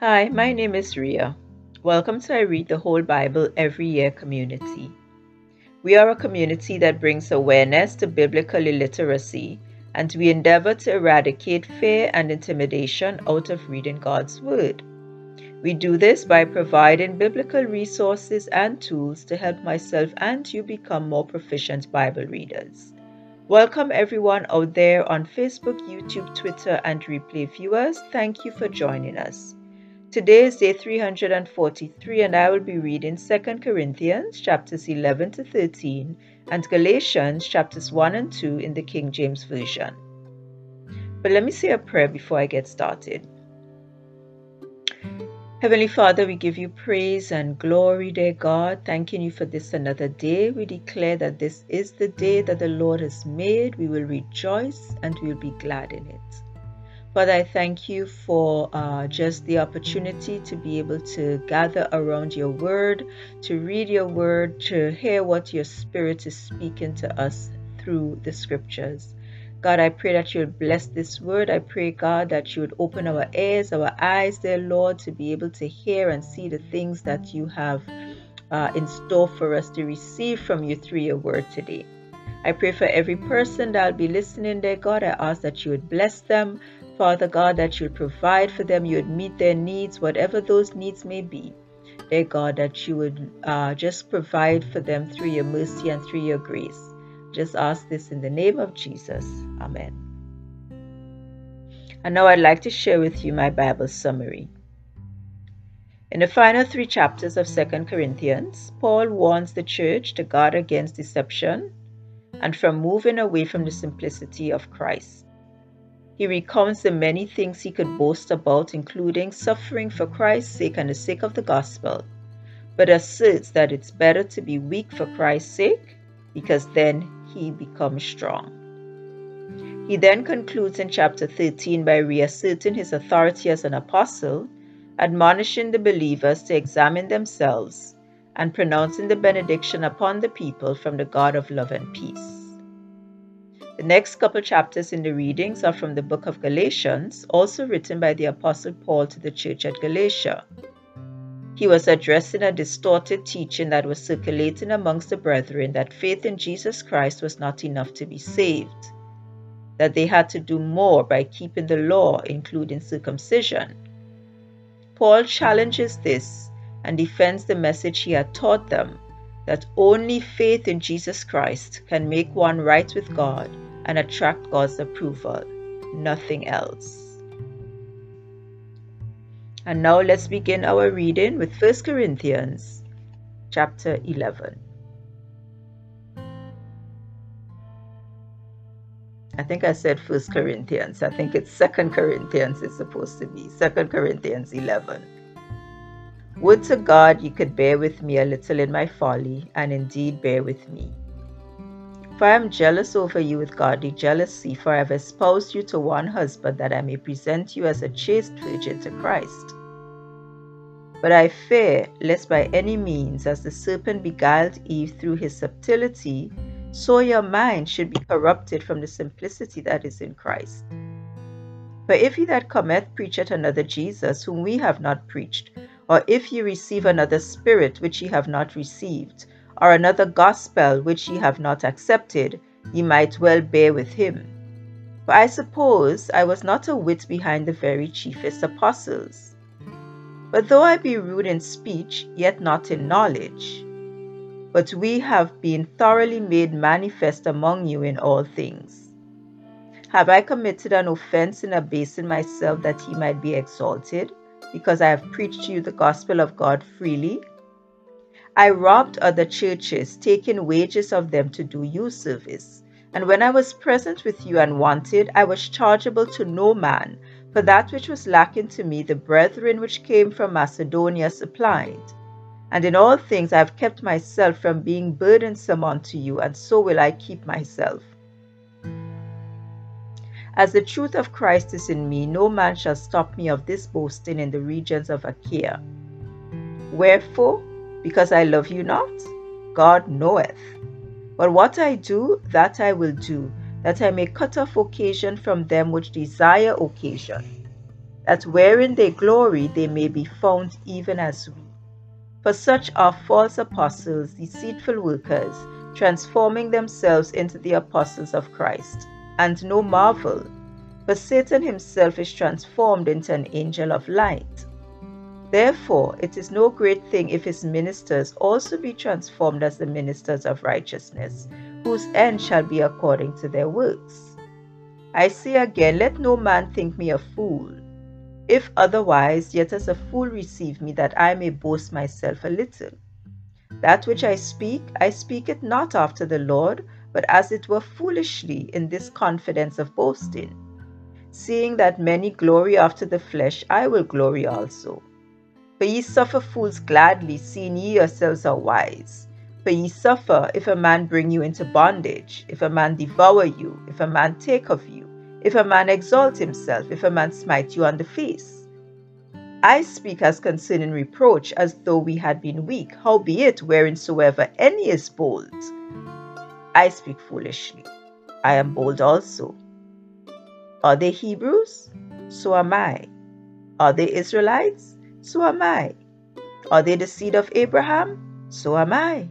Hi, my name is Ria. Welcome to I Read the Whole Bible Every Year community. We are a community that brings awareness to biblical illiteracy and we endeavor to eradicate fear and intimidation out of reading God's Word. We do this by providing biblical resources and tools to help myself and you become more proficient Bible readers. Welcome everyone out there on Facebook, YouTube, Twitter, and replay viewers. Thank you for joining us. Today is day 343 and I will be reading 2 Corinthians chapters 11 to 13 and Galatians chapters 1 and 2 in the King James Version. But let me say a prayer before I get started. Heavenly Father, we give you praise and glory, dear God, thanking you for this another day. We declare that this is the day that the Lord has made. We will rejoice and we will be glad in it. Father, I thank you for uh, just the opportunity to be able to gather around your word, to read your word, to hear what your spirit is speaking to us through the scriptures. God, I pray that you would bless this word. I pray, God, that you would open our ears, our eyes, dear Lord, to be able to hear and see the things that you have uh, in store for us to receive from you through your word today. I pray for every person that will be listening, dear God. I ask that you would bless them, Father God, that you would provide for them, you would meet their needs, whatever those needs may be. Dear God, that you would uh, just provide for them through your mercy and through your grace. Just ask this in the name of Jesus. Amen. And now I'd like to share with you my Bible summary. In the final three chapters of 2 Corinthians, Paul warns the church to guard against deception and from moving away from the simplicity of Christ. He recounts the many things he could boast about, including suffering for Christ's sake and the sake of the gospel, but asserts that it's better to be weak for Christ's sake because then he becomes strong. He then concludes in chapter 13 by reasserting his authority as an apostle, admonishing the believers to examine themselves, and pronouncing the benediction upon the people from the God of love and peace. The next couple chapters in the readings are from the book of Galatians, also written by the Apostle Paul to the church at Galatia. He was addressing a distorted teaching that was circulating amongst the brethren that faith in Jesus Christ was not enough to be saved, that they had to do more by keeping the law, including circumcision. Paul challenges this and defends the message he had taught them that only faith in Jesus Christ can make one right with God and attract God's approval, nothing else. And now let's begin our reading with 1 Corinthians chapter 11. I think I said 1 Corinthians. I think it's 2 Corinthians it's supposed to be. 2 Corinthians 11. Would to God you could bear with me a little in my folly, and indeed bear with me. I am jealous over you with godly jealousy, for I have espoused you to one husband, that I may present you as a chaste virgin to Christ. But I fear lest by any means, as the serpent beguiled Eve through his subtlety, so your mind should be corrupted from the simplicity that is in Christ. For if he that cometh preacheth another Jesus, whom we have not preached, or if ye receive another spirit which ye have not received, or another gospel which ye have not accepted, ye might well bear with him. For I suppose I was not a whit behind the very chiefest apostles. But though I be rude in speech, yet not in knowledge. But we have been thoroughly made manifest among you in all things. Have I committed an offense in abasing myself that he might be exalted, because I have preached to you the gospel of God freely? I robbed other churches, taking wages of them to do you service. And when I was present with you and wanted, I was chargeable to no man, for that which was lacking to me, the brethren which came from Macedonia supplied. And in all things I have kept myself from being burdensome unto you, and so will I keep myself. As the truth of Christ is in me, no man shall stop me of this boasting in the regions of Achaia. Wherefore, because I love you not? God knoweth. But what I do, that I will do, that I may cut off occasion from them which desire occasion, that wherein they glory they may be found even as we. For such are false apostles, deceitful workers, transforming themselves into the apostles of Christ. And no marvel, for Satan himself is transformed into an angel of light. Therefore, it is no great thing if his ministers also be transformed as the ministers of righteousness, whose end shall be according to their works. I say again, let no man think me a fool. If otherwise, yet as a fool receive me, that I may boast myself a little. That which I speak, I speak it not after the Lord, but as it were foolishly in this confidence of boasting. Seeing that many glory after the flesh, I will glory also. For ye suffer fools gladly, seeing ye yourselves are wise. For ye suffer if a man bring you into bondage, if a man devour you, if a man take of you, if a man exalt himself, if a man smite you on the face. I speak as concerning reproach, as though we had been weak, howbeit whereinsoever any is bold. I speak foolishly. I am bold also. Are they Hebrews? So am I. Are they Israelites? So am I. Are they the seed of Abraham? So am I.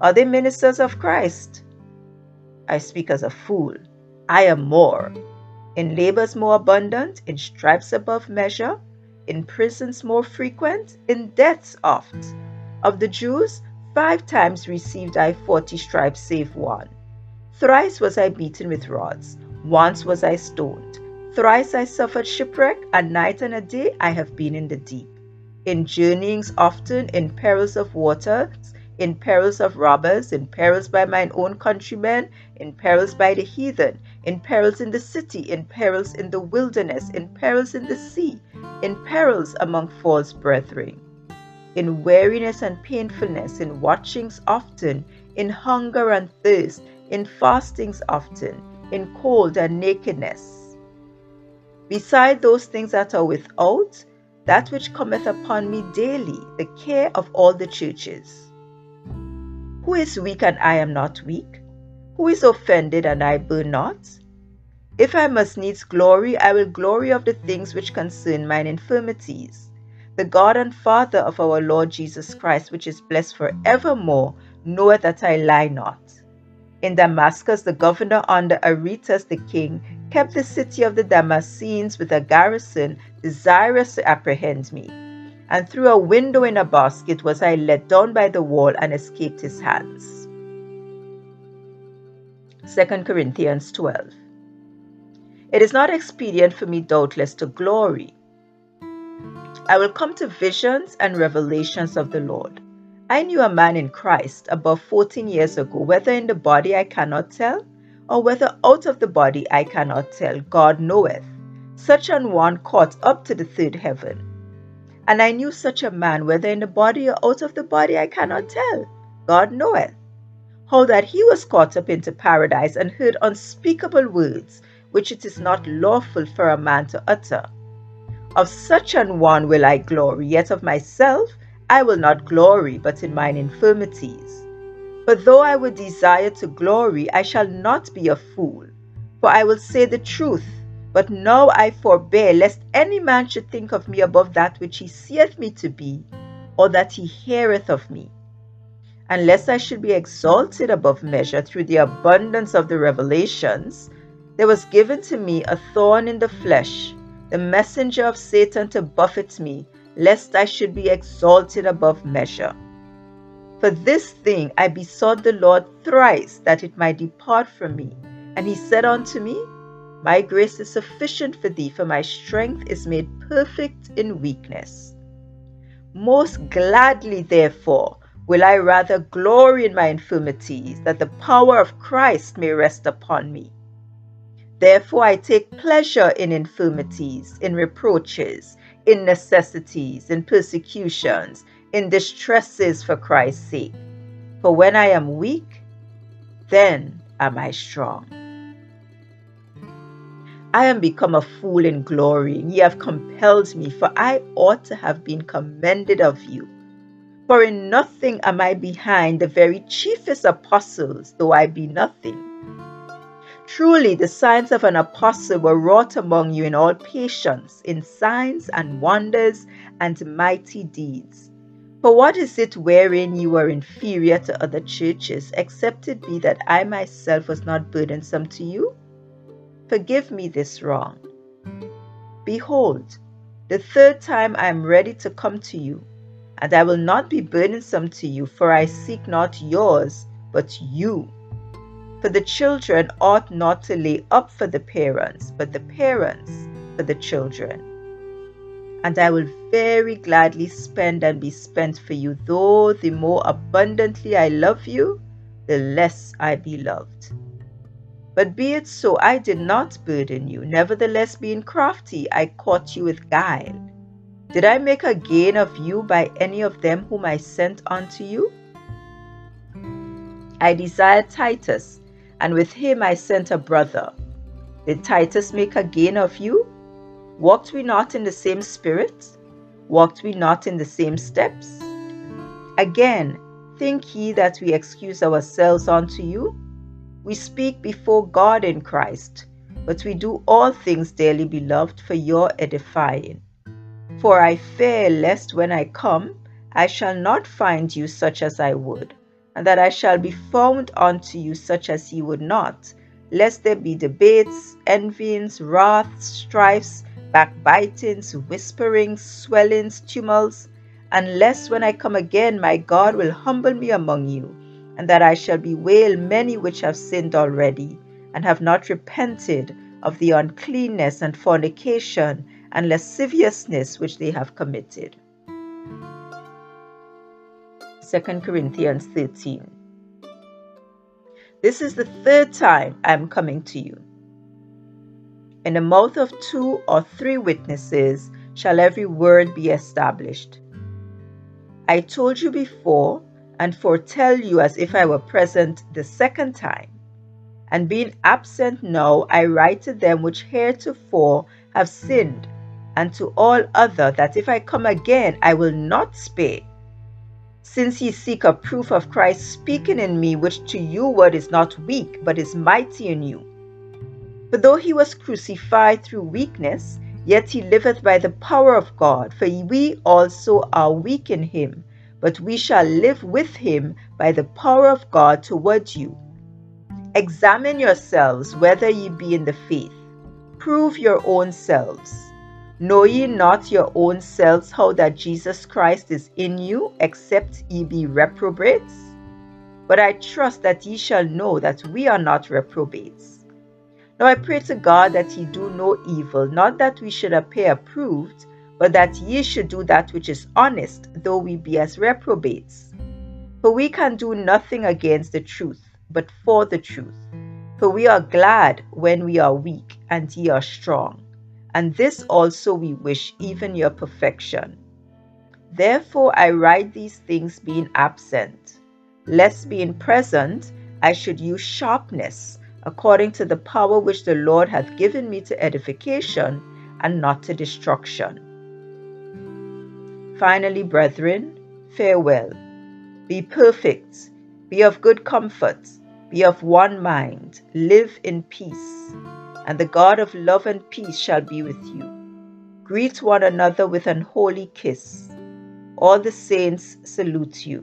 Are they ministers of Christ? I speak as a fool. I am more. In labors more abundant, in stripes above measure, in prisons more frequent, in deaths oft. Of the Jews, five times received I forty stripes save one. Thrice was I beaten with rods, once was I stoned. Thrice I suffered shipwreck, a night and a day I have been in the deep in journeyings often, in perils of waters, in perils of robbers, in perils by mine own countrymen, in perils by the heathen, in perils in the city, in perils in the wilderness, in perils in the sea, in perils among false brethren, in weariness and painfulness, in watchings often, in hunger and thirst, in fastings often, in cold and nakedness. Beside those things that are without, that which cometh upon me daily, the care of all the churches. Who is weak and I am not weak? Who is offended and I burn not? If I must needs glory, I will glory of the things which concern mine infirmities. The God and Father of our Lord Jesus Christ, which is blessed for evermore, knoweth that I lie not. In Damascus, the governor under Aretas the king kept the city of the Damascenes with a garrison desirous to apprehend me. And through a window in a basket was I let down by the wall and escaped his hands. 2 Corinthians 12. It is not expedient for me, doubtless, to glory. I will come to visions and revelations of the Lord. I knew a man in Christ above 14 years ago, whether in the body I cannot tell, or whether out of the body I cannot tell, God knoweth. Such an one caught up to the third heaven. And I knew such a man, whether in the body or out of the body I cannot tell, God knoweth. How that he was caught up into paradise and heard unspeakable words, which it is not lawful for a man to utter. Of such an one will I glory, yet of myself I will not glory, but in mine infirmities. But though I would desire to glory, I shall not be a fool, for I will say the truth. But now I forbear, lest any man should think of me above that which he seeth me to be, or that he heareth of me. Unless I should be exalted above measure through the abundance of the revelations, there was given to me a thorn in the flesh, the messenger of Satan to buffet me, lest I should be exalted above measure. For this thing I besought the Lord thrice that it might depart from me. And he said unto me, My grace is sufficient for thee, for my strength is made perfect in weakness. Most gladly, therefore, will I rather glory in my infirmities, that the power of Christ may rest upon me. Therefore I take pleasure in infirmities, in reproaches, in necessities, in persecutions, in distresses for Christ's sake. For when I am weak, then am I strong. I am become a fool in glory, ye have compelled me, for I ought to have been commended of you. For in nothing am I behind the very chiefest apostles, though I be nothing. Truly, the signs of an apostle were wrought among you in all patience, in signs and wonders and mighty deeds. For what is it wherein you are inferior to other churches, except it be that I myself was not burdensome to you? Forgive me this wrong. Behold, the third time I am ready to come to you, and I will not be burdensome to you, for I seek not yours, but you. For the children ought not to lay up for the parents, but the parents for the children. And I will very gladly spend and be spent for you, though the more abundantly I love you, the less I be loved. But be it so, I did not burden you. Nevertheless, being crafty, I caught you with guile. Did I make a gain of you by any of them whom I sent unto you? I desired Titus, and with him I sent a brother. Did Titus make a gain of you? Walked we not in the same spirit? Walked we not in the same steps? Again, think ye that we excuse ourselves unto you? We speak before God in Christ, but we do all things, dearly beloved, for your edifying. For I fear lest when I come, I shall not find you such as I would, and that I shall be found unto you such as ye would not, lest there be debates, envyings, wraths, strifes, backbitings, whisperings, swellings, tumults, unless when I come again my God will humble me among you and that I shall bewail many which have sinned already, and have not repented of the uncleanness and fornication and lasciviousness which they have committed. 2 Corinthians 13. This is the third time I am coming to you. In the mouth of two or three witnesses shall every word be established. I told you before and foretell you as if I were present the second time. And being absent now, I write to them which heretofore have sinned, and to all other that if I come again, I will not spare. Since ye seek a proof of Christ speaking in me, which to you word is not weak, but is mighty in you. For though he was crucified through weakness, yet he liveth by the power of God, for we also are weak in him but we shall live with him by the power of God toward you. Examine yourselves whether ye be in the faith. Prove your own selves. Know ye not your own selves how that Jesus Christ is in you, except ye be reprobates? But I trust that ye shall know that we are not reprobates. Now I pray to God that ye do no evil, not that we should appear approved, but that ye should do that which is honest, though we be as reprobates. For we can do nothing against the truth, but for the truth. For we are glad when we are weak, and ye are strong. And this also we wish, even your perfection. Therefore I write these things being absent, lest being present I should use sharpness, according to the power which the Lord hath given me to edification, and not to destruction. Finally, brethren, farewell. Be perfect, be of good comfort, be of one mind, live in peace, and the God of love and peace shall be with you. Greet one another with an holy kiss. All the saints salute you.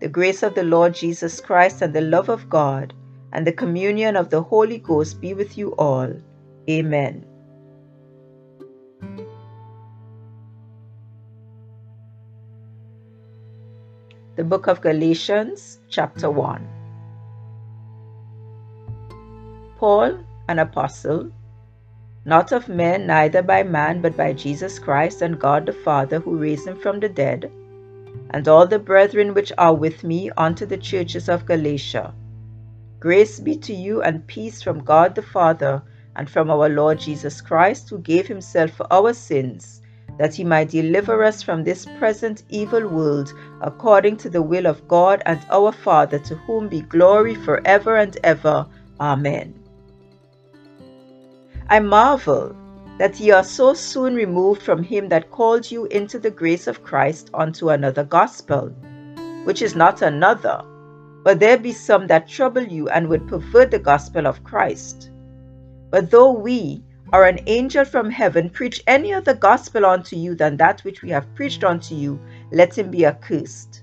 The grace of the Lord Jesus Christ and the love of God and the communion of the Holy Ghost be with you all. Amen. The book of Galatians, chapter 1. Paul, an apostle, not of men, neither by man, but by Jesus Christ and God the Father, who raised him from the dead, and all the brethren which are with me unto the churches of Galatia. Grace be to you and peace from God the Father and from our Lord Jesus Christ, who gave himself for our sins that he might deliver us from this present evil world, according to the will of God and our Father, to whom be glory forever and ever. Amen. I marvel that ye are so soon removed from him that called you into the grace of Christ unto another gospel, which is not another, But there be some that trouble you and would pervert the gospel of Christ. But though we, or an angel from heaven, preach any other gospel unto you than that which we have preached unto you, let him be accursed.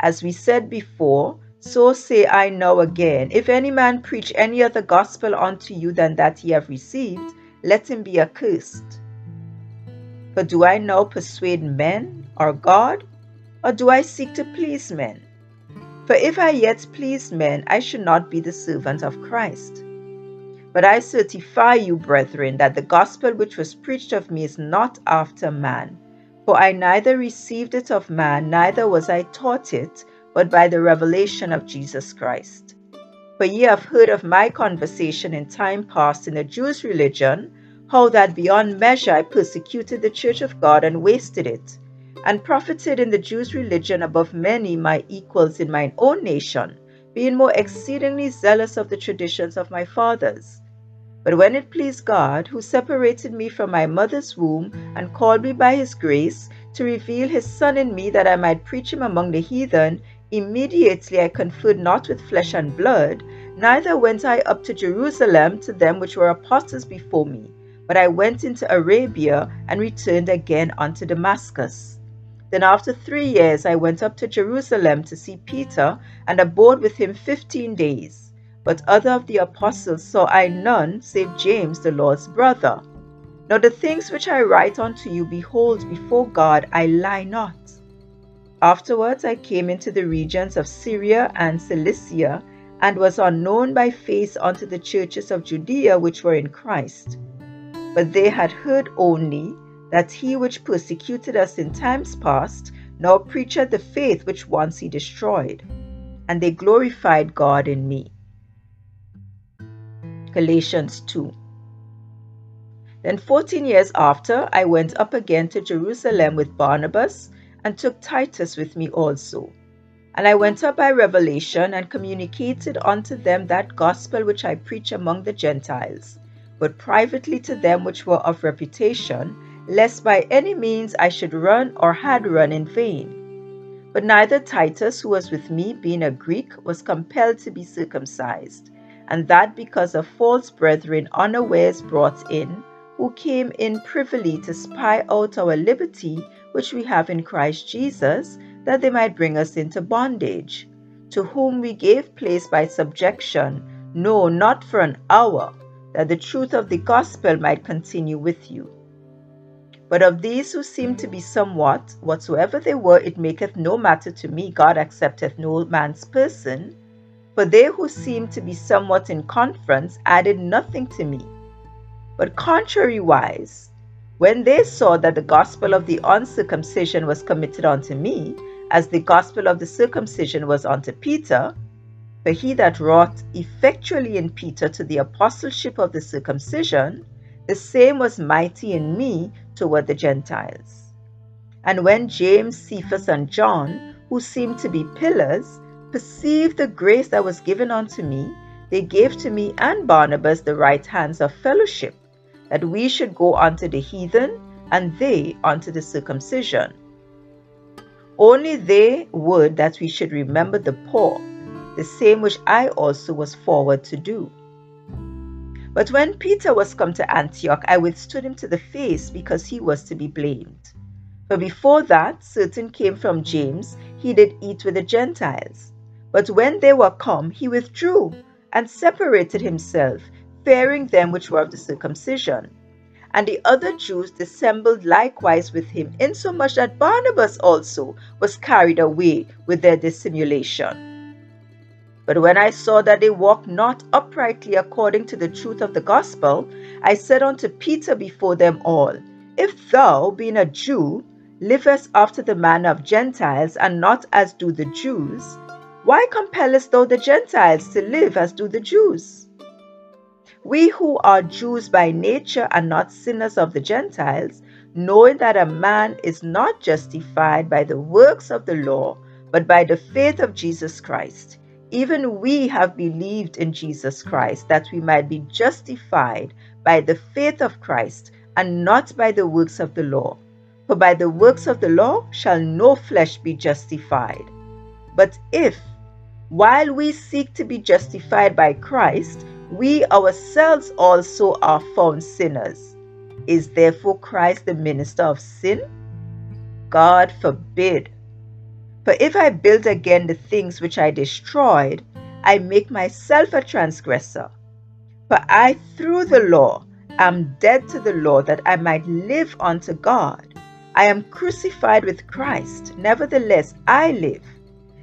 As we said before, so say I now again, if any man preach any other gospel unto you than that ye have received, let him be accursed. But do I now persuade men or God, or do I seek to please men? For if I yet pleased men, I should not be the servant of Christ. But I certify you, brethren, that the gospel which was preached of me is not after man. For I neither received it of man, neither was I taught it, but by the revelation of Jesus Christ. For ye have heard of my conversation in time past in the Jews' religion, how that beyond measure I persecuted the church of God and wasted it and profited in the Jews' religion above many my equals in mine own nation, being more exceedingly zealous of the traditions of my fathers. But when it pleased God, who separated me from my mother's womb and called me by his grace to reveal his Son in me that I might preach him among the heathen, immediately I conferred not with flesh and blood, neither went I up to Jerusalem to them which were apostles before me, but I went into Arabia and returned again unto Damascus. Then after three years I went up to Jerusalem to see Peter, and abode with him fifteen days. But other of the apostles saw I none save James the Lord's brother. Now the things which I write unto you, behold, before God I lie not. Afterwards I came into the regions of Syria and Cilicia, and was unknown by face unto the churches of Judea which were in Christ. But they had heard only that he which persecuted us in times past now preacheth the faith which once he destroyed, and they glorified God in me. Galatians 2 Then fourteen years after, I went up again to Jerusalem with Barnabas, and took Titus with me also. And I went up by revelation, and communicated unto them that gospel which I preach among the Gentiles, but privately to them which were of reputation, lest by any means I should run or had run in vain. But neither Titus, who was with me, being a Greek, was compelled to be circumcised, and that because of false brethren unawares brought in, who came in privily to spy out our liberty which we have in Christ Jesus, that they might bring us into bondage, to whom we gave place by subjection, no, not for an hour, that the truth of the gospel might continue with you. But of these who seem to be somewhat, whatsoever they were, it maketh no matter to me, God accepteth no man's person. For they who seemed to be somewhat in conference added nothing to me. But contrariwise, when they saw that the gospel of the uncircumcision was committed unto me, as the gospel of the circumcision was unto Peter, for he that wrought effectually in Peter to the apostleship of the circumcision, the same was mighty in me toward the Gentiles. And when James, Cephas, and John, who seemed to be pillars, perceived the grace that was given unto me, they gave to me and Barnabas the right hands of fellowship, that we should go unto the heathen, and they unto the circumcision. Only they would that we should remember the poor, the same which I also was forward to do. But when Peter was come to Antioch, I withstood him to the face because he was to be blamed. For before that, certain came from James, he did eat with the Gentiles. But when they were come, he withdrew and separated himself, fearing them which were of the circumcision. And the other Jews dissembled likewise with him, insomuch that Barnabas also was carried away with their dissimulation. But when I saw that they walked not uprightly according to the truth of the gospel, I said unto Peter before them all, If thou, being a Jew, livest after the manner of Gentiles, and not as do the Jews, why compellest thou the Gentiles to live as do the Jews? We who are Jews by nature are not sinners of the Gentiles, knowing that a man is not justified by the works of the law, but by the faith of Jesus Christ. Even we have believed in Jesus Christ that we might be justified by the faith of Christ and not by the works of the law. For by the works of the law shall no flesh be justified. But if While we seek to be justified by Christ, we ourselves also are found sinners. Is therefore Christ the minister of sin? God forbid. For if I build again the things which I destroyed, I make myself a transgressor. For I, through the law, am dead to the law that I might live unto God. I am crucified with Christ. Nevertheless, I live.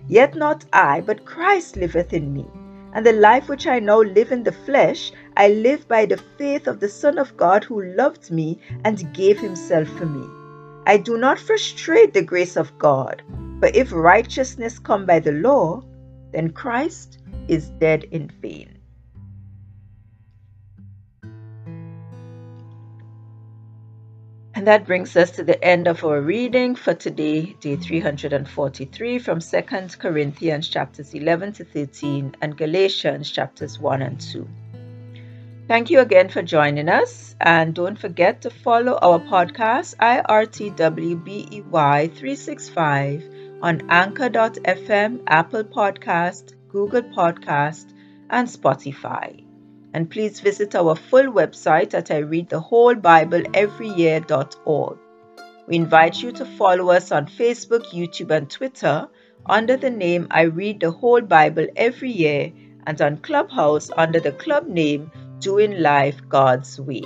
Yet not I, but Christ liveth in me. And the life which I now live in the flesh, I live by the faith of the Son of God who loved me and gave himself for me. I do not frustrate the grace of God, but if righteousness come by the law, then Christ is dead in vain. That brings us to the end of our reading for today, day 343 from 2 Corinthians chapters 11 to 13 and Galatians chapters 1 and 2. Thank you again for joining us. And don't forget to follow our podcast, IRTWBEY365, on Anchor.fm, Apple Podcast, Google Podcast, and Spotify. And please visit our full website at I Read the Whole Bible Every Year.org. We invite you to follow us on Facebook, YouTube, and Twitter under the name I Read the Whole Bible Every Year and on Clubhouse under the club name Doing Life God's Way.